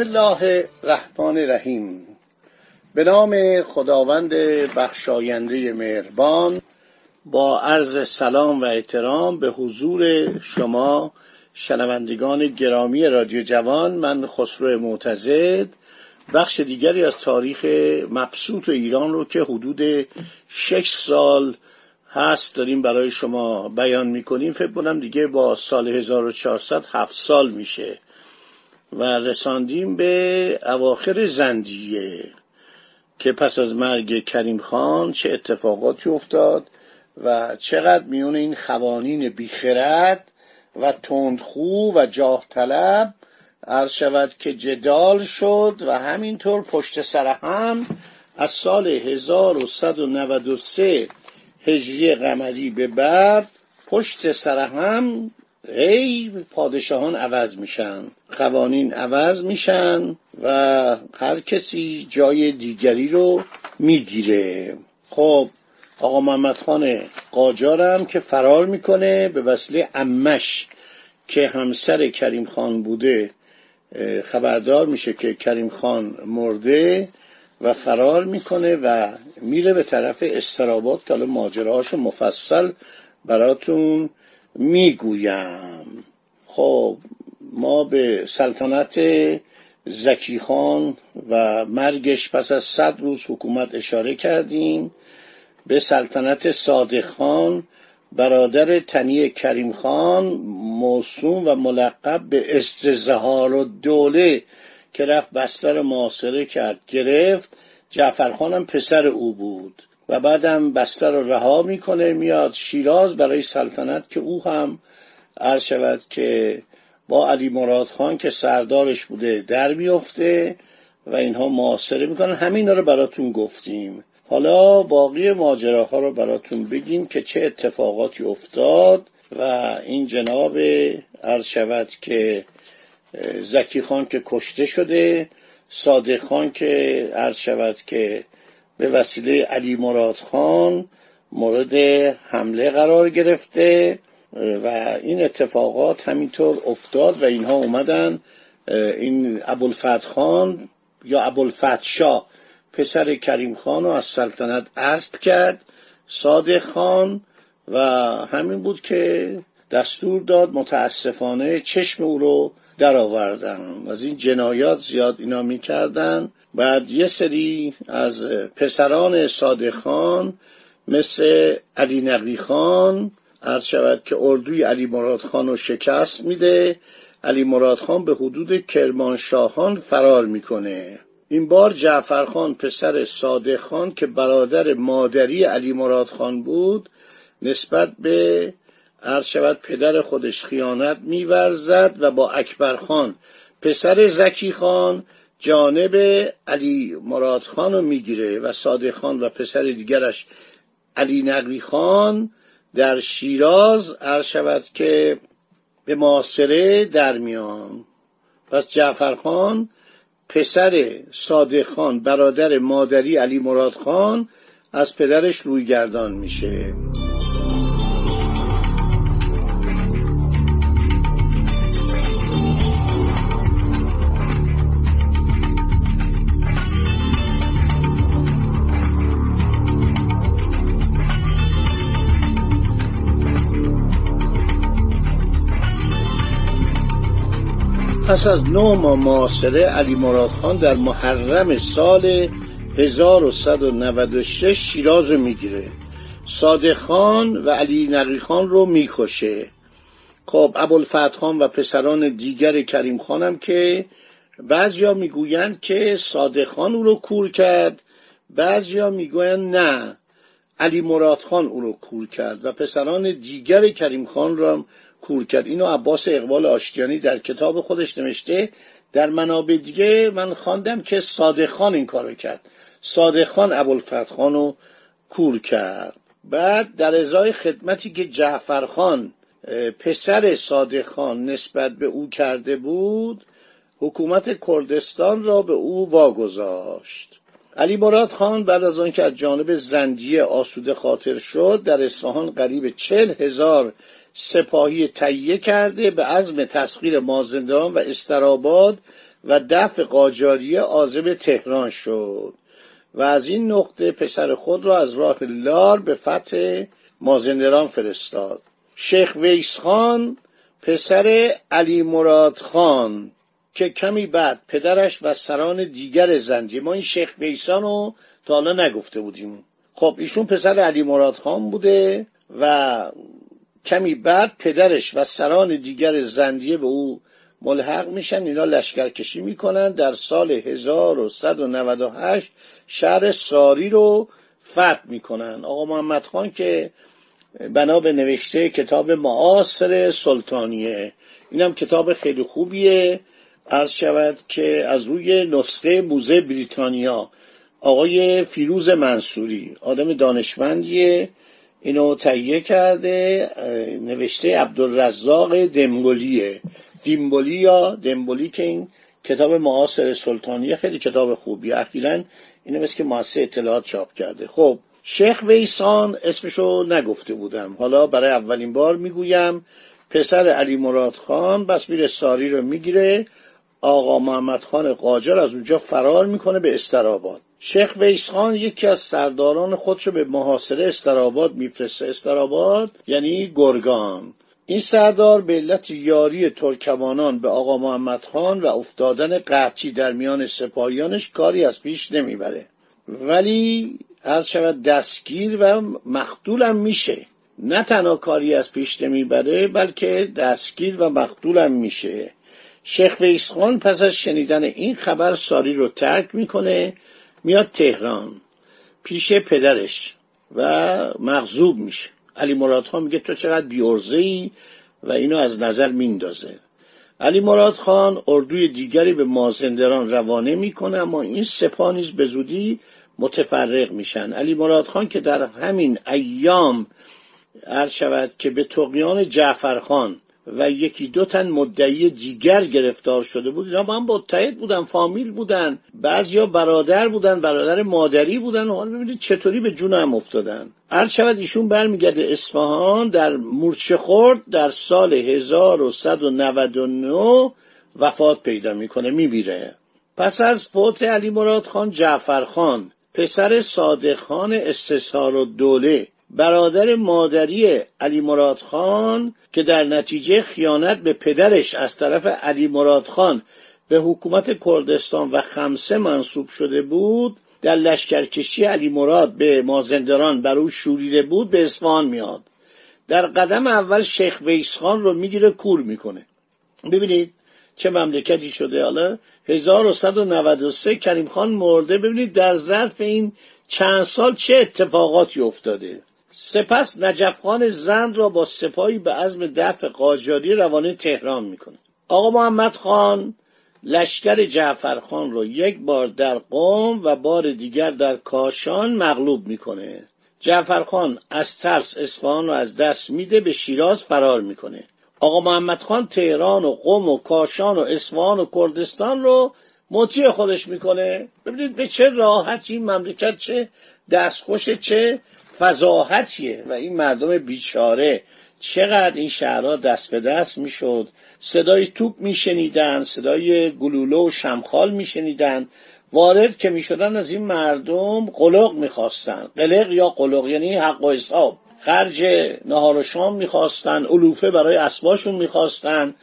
الله الرحمن الرحیم. به نام خداوند بخشاینده مهربان با عرض سلام و احترام به حضور شما شنوندگان گرامی رادیو جوان من خسرو معتزد بخش دیگری از تاریخ مبسوط ایران رو که حدود شش سال هست داریم برای شما بیان می‌کنیم. فکر کنم دیگه با سال 1400 هفت سال میشه. و رساندیم به اواخر زندیه که پس از مرگ کریم خان چه اتفاقاتی افتاد و چقدر میون این خوانین بیخرد و تندخو و جاه طلب عرض شود که جدال شد و همینطور پشت سر هم از سال 1193 هجری قمری به بعد پشت سر هم هی پادشاهان عوض میشن قوانین عوض میشن و هر کسی جای دیگری رو می‌گیره. خب آقا محمد خان قاجارم که فرار می‌کنه به وسیله امش که همسر کریم خان بوده خبردار میشه که کریم خان مرده و فرار می‌کنه و میره به طرف استراباد که حالا ماجراهاشو مفصل براتون می‌گویم. خب ما به سلطنت زکی خان و مرگش پس از صد روز حکومت اشاره کردیم. به سلطنت صادق خان برادر تنی کریم خان موسوم و ملقب به استزهار و دوله که رفت بستر معاصره کرد گرفت. جعفر خانم پسر او بود. و بعدم بستر رو رها می‌کنه میاد شیراز برای سلطنت که او هم عرض شود که با علی مراد خان که سردارش بوده در میفته و اینها معاصره می‌کنن. همین رو براتون گفتیم. حالا باقی ماجراها رو براتون بگیم که چه اتفاقاتی افتاد و این جناب عرض شود که زکی خان که کشته شده صادق خان که عرض شود که به وسیله علی مراد خان مورد حمله قرار گرفته و این اتفاقات همینطور افتاد و اینها اومدن. این ابوالفتح خان یا ابوالفتح شاه پسر کریم خان رو از سلطنت اسب کرد صادق خان و همین بود که دستور داد متاسفانه چشم او رو درآوردن. از این جنایات زیاد اینا می‌کردن. بعد یه سری از پسران صادق خان مثل علی نقی خان عرض شود که اردوی علی مراد خان رو شکست میده. علی مراد خان به حدود کرمانشاهان فرار می‌کنه. این بار جعفر خان پسر صادق خان که برادر مادری علی مراد خان بود نسبت به عرض شود پدر خودش خیانت میورزد و با اکبر خان پسر زکی خان جانب علی مراد خان رو می‌گیره و صادق خان و پسر دیگرش علی نقوی خان در شیراز عرض شود که به معاصره در میان. پس جعفر خان پسر صادق خان برادر مادری علی مراد خان از پدرش روی گردان میشه. پس از نه ماه معاصره علی مراد خان در محرم سال 1196 شیراز رو می‌گیره. صادق خان و علی نقی خان رو می‌کشه. خب ابوالفتح خان و پسران دیگر کریم خانم که بعضیا می‌گویند که صادق خان او رو کور کرد. بعضیا می‌گویند نه علی مراد خان او رو کور کرد و پسران دیگر کریم خان را کور کرد. اینو عباس اقبال آشتیانی در کتاب خودش نوشته. در منابع دیگه من خواندم که صادق خان این کارو کرد. صادق خان ابوالفتح خان رو کور کرد. بعد در ازای خدمتی که جعفر خان پسر صادق خان نسبت به او کرده بود حکومت کردستان را به او واگذاشت. علی مراد خان بعد از آنکه از جانب زندیه آسوده خاطر شد در اصفهان قریب چل هزار سپاهی تهیه کرده به عزم تسخیر مازندران و استراباد و دفع قاجاریه عازم تهران شد. و از این نقطه پسر خود را از راه لار به فتح مازندران فرستاد. شیخ ویس خان پسر علی مراد خان که کمی بعد پدرش و سران دیگر زندیه ما این شیخ ویسان رو تا حالا نگفته بودیم. خب ایشون پسر علی مراد خان بوده و کمی بعد پدرش و سران دیگر زندیه به او ملحق میشن. اینا لشکرکشی می‌کنن. در سال 1198 شهر ساری رو فتح می‌کنن. آقا محمد خان که بنا به نوشته کتاب معاصر سلطانیه. اینم کتاب خیلی خوبیه. عرض شود که از روی نسخه موزه بریتانیا. آقای فیروز منصوری آدم دانشمندیه. اینو تهیه کرده نوشته عبدالرزاق دمبولیه. دیمبولی یا دمبولی که این کتاب معاصر سلطانیه خیلی کتاب خوبی اخیرا اینو مثل که مؤسسه اطلاعات چاپ کرده. خب شیخ ویسان اسمشو نگفته بودم. حالا برای اولین بار می‌گویم پسر علی مراد خان بس میره ساری رو می‌گیره. آقا محمد خان قاجر از اونجا فرار می‌کنه به استراباد. شیخ ویس خان یکی از سرداران خودش رو به محاصره استراباد میفرسته. استراباد یعنی گرگان. این سردار به علت یاری ترکمانان به آقا محمد خان و افتادن قحطی در میان سپاهیانش کاری از پیش نمی‌بره. ولی از شود دستگیر و مقتولم میشه. نه تنها کاری از پیش نمی‌بره بلکه دستگیر و مقتولم میشه. شیخ ویس خان پس از شنیدن این خبر ساری رو ترک می‌کنه میاد تهران پیش پدرش و مغضوب میشه. علی مراد خان میگه تو چقدر بیورزه ای و اینو از نظر میندازه. علی مراد خان اردوی دیگری به مازندران روانه می‌کنه اما این سپاه نیز به زودی متفرق میشن. علی مراد خان که در همین ایام عرض شود که به تقیان جعفر خان و یکی دو تن مدعی دیگر گرفتار شده بود. اینا با هم متحد بودن فامیل بودن بعضیا برادر بودن برادر مادری بودن. و حالا ببینید چطوری به جون هم افتادن. عرض شود ایشون برمیگرده اصفهان در مورچه خورد در سال 1199 وفات پیدا می‌کنه میبیره. پس از فوت علی مراد خان جعفر خان پسر صادق خان استثار و دوله برادر مادری علی مراد خان که در نتیجه خیانت به پدرش از طرف علی مراد خان به حکومت کردستان و خمسه منصوب شده بود در لشکرکشی علی مراد به مازندران بر او شوریده بود به اصفهان میاد. در قدم اول شیخ ویس خان رو می‌گیره کور می‌کنه. ببینید چه مملکتی شده. حالا 1193 کریم خان مرده. ببینید در ظرف این چند سال چه اتفاقاتی افتاده. سپس نجف خان زند را با سپاهی به عزم دفع قاجاری روانه تهران می‌کنه. آقا محمد خان لشکر جعفر خان را یک بار در قوم و بار دیگر در کاشان مغلوب می‌کنه. جعفر خان از ترس اصفهان رو از دست میده به شیراز فرار می‌کنه. آقا محمد خان تهران و قم و کاشان و اصفهان و کردستان رو مطیع خودش می‌کنه. ببینید به چه راحت این مملکت چه دستخوش چه فضاحتیه و این مردم بیچاره چقدر این شهرها دست به دست می‌شد؟ صدای توپ میشنیدن صدای گلوله و شمخال میشنیدن. وارد که می‌شدن از این مردم قلق می‌خواستن. قلق یا قلق یعنی حق و حساب. خرج نهار و شام می‌خواستن علوفه برای اسباشون می‌خواستن.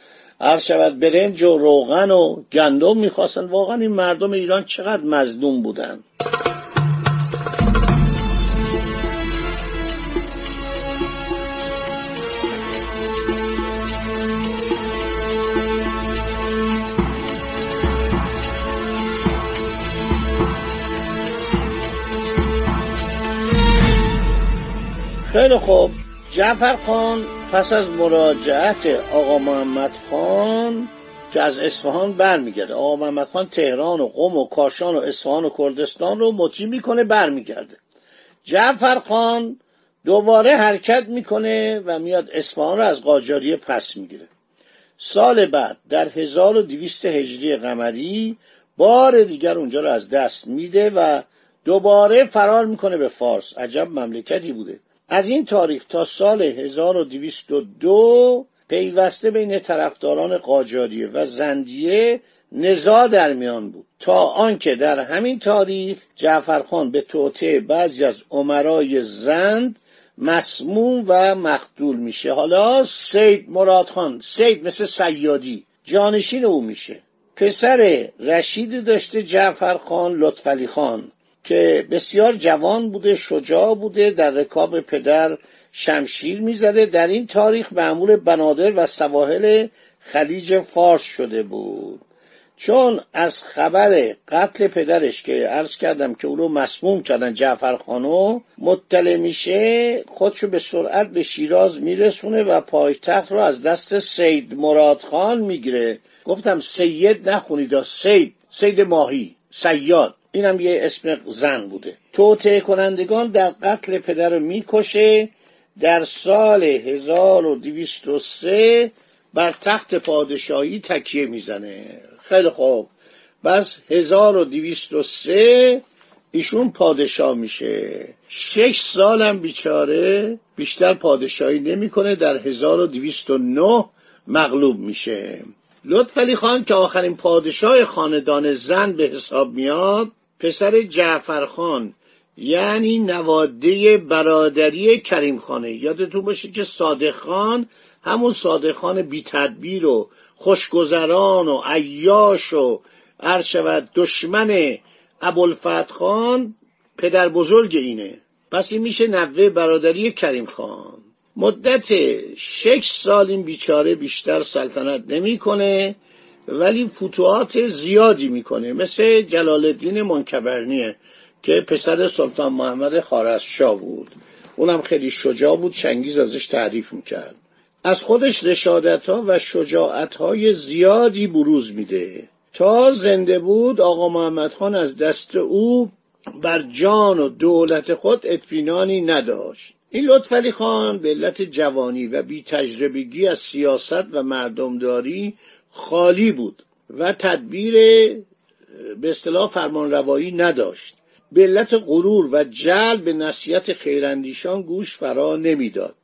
هر شود برنج و روغن و گندم می‌خواستن. واقعا این مردم ایران چقدر مظلوم بودن. خیلی خوب. جعفر خان پس از مراجعت آقا محمد خان که از اصفهان برمیگرده. آقا محمد خان تهران و قم و کاشان و اصفهان و کردستان رو مطیع می‌کنه برمیگرده. جعفر خان دوباره حرکت می‌کنه و میاد اصفهان رو از قاجاریه پس می‌گیره. سال بعد در 1200 هجری قمری بار دیگر اونجا رو از دست میده و دوباره فرار می‌کنه به فارس. عجب مملکتی بوده. از این تاریخ تا سال 1202 پیوسته بین طرفداران قاجاریه و زندیه نزاع در میان بود. تا آنکه در همین تاریخ جعفرخان به توطعه بعضی از عمرای زند مسموم و مقتول میشه. حالا سید مرادخان سید مثل سیادی جانشین او میشه. پسر رشید داشته جعفر خان لطفعلی خان. که بسیار جوان بوده شجاع بوده در رکاب پدر شمشیر می‌زده. در این تاریخ معمول بنادر و سواحل خلیج فارس شده بود. چون از خبر قتل پدرش که عرض کردم که او رو مسموم کردن جعفر خانو مطلع میشه خودشو به سرعت به شیراز میرسونه و پایتخت رو از دست سید مراد خان می‌گیره. گفتم سید نخونید سید سید ماهی سیاد. اینم یه اسم زن بوده. توطعه کنندگان در قتل پدر رو می‌کشه در سال 1203 بر تخت پادشاهی تکیه می‌زنه. خیلی خوب. بس 1203 ایشون پادشاه میشه. شش سالم بیچاره بیشتر پادشاهی نمی‌کنه در 1209 مغلوب میشه. لطفعلی خان که آخرین پادشاه خاندان زن به حساب میاد پسر جعفر خان یعنی نواده برادری کریم خانه. یادتون باشه که صادق خان همون صادق خان بی تدبیر و خوشگذران و عیاش و شود دشمن ابوالفتح خان پدر بزرگ اینه. پس این میشه نوه برادری کریم خان. مدت شش سال این بیچاره بیشتر سلطنت نمی‌کنه ولی فتوحات زیادی می‌کنه. مثل جلال الدین منکبرنیه که پسر سلطان محمد خارزشاه بود. اونم خیلی شجاع بود چنگیز ازش تعریف می‌کرد. از خودش رشادت ها و شجاعت های زیادی بروز میده. تا زنده بود آقا محمد خان از دست او بر جان و دولت خود اطمینانی نداشت. این لطفعلی خان به علت جوانی و بی تجربگی از سیاست و مردمداری خالی بود و تدبیر به اصطلاح فرمانروایی نداشت. به علت غرور و جلب به نصیحت خیراندیشان گوش فرا نمی‌داد.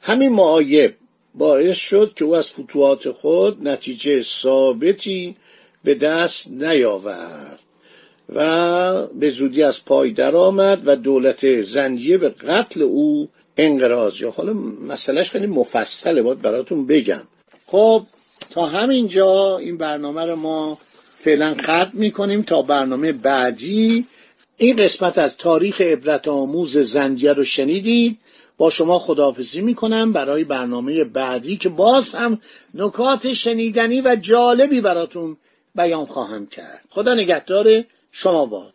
همین معایب باعث شد که او از فتوحات خود نتیجه ثابتی به دست نیاورد و به زودی از پای درآمد و دولت زندیه به قتل او انقراض یا حالا مسئلهش خیلی مفصله باید براتون بگم. خب تا همینجا این برنامه رو ما فعلا ختم می‌کنیم تا برنامه بعدی. این قسمت از تاریخ عبرت آموز زندیه رو شنیدید. با شما خداحافظی می‌کنم برای برنامه بعدی که باز هم نکات شنیدنی و جالبی براتون بیان خواهم کرد. خدا نگهدار شما باد.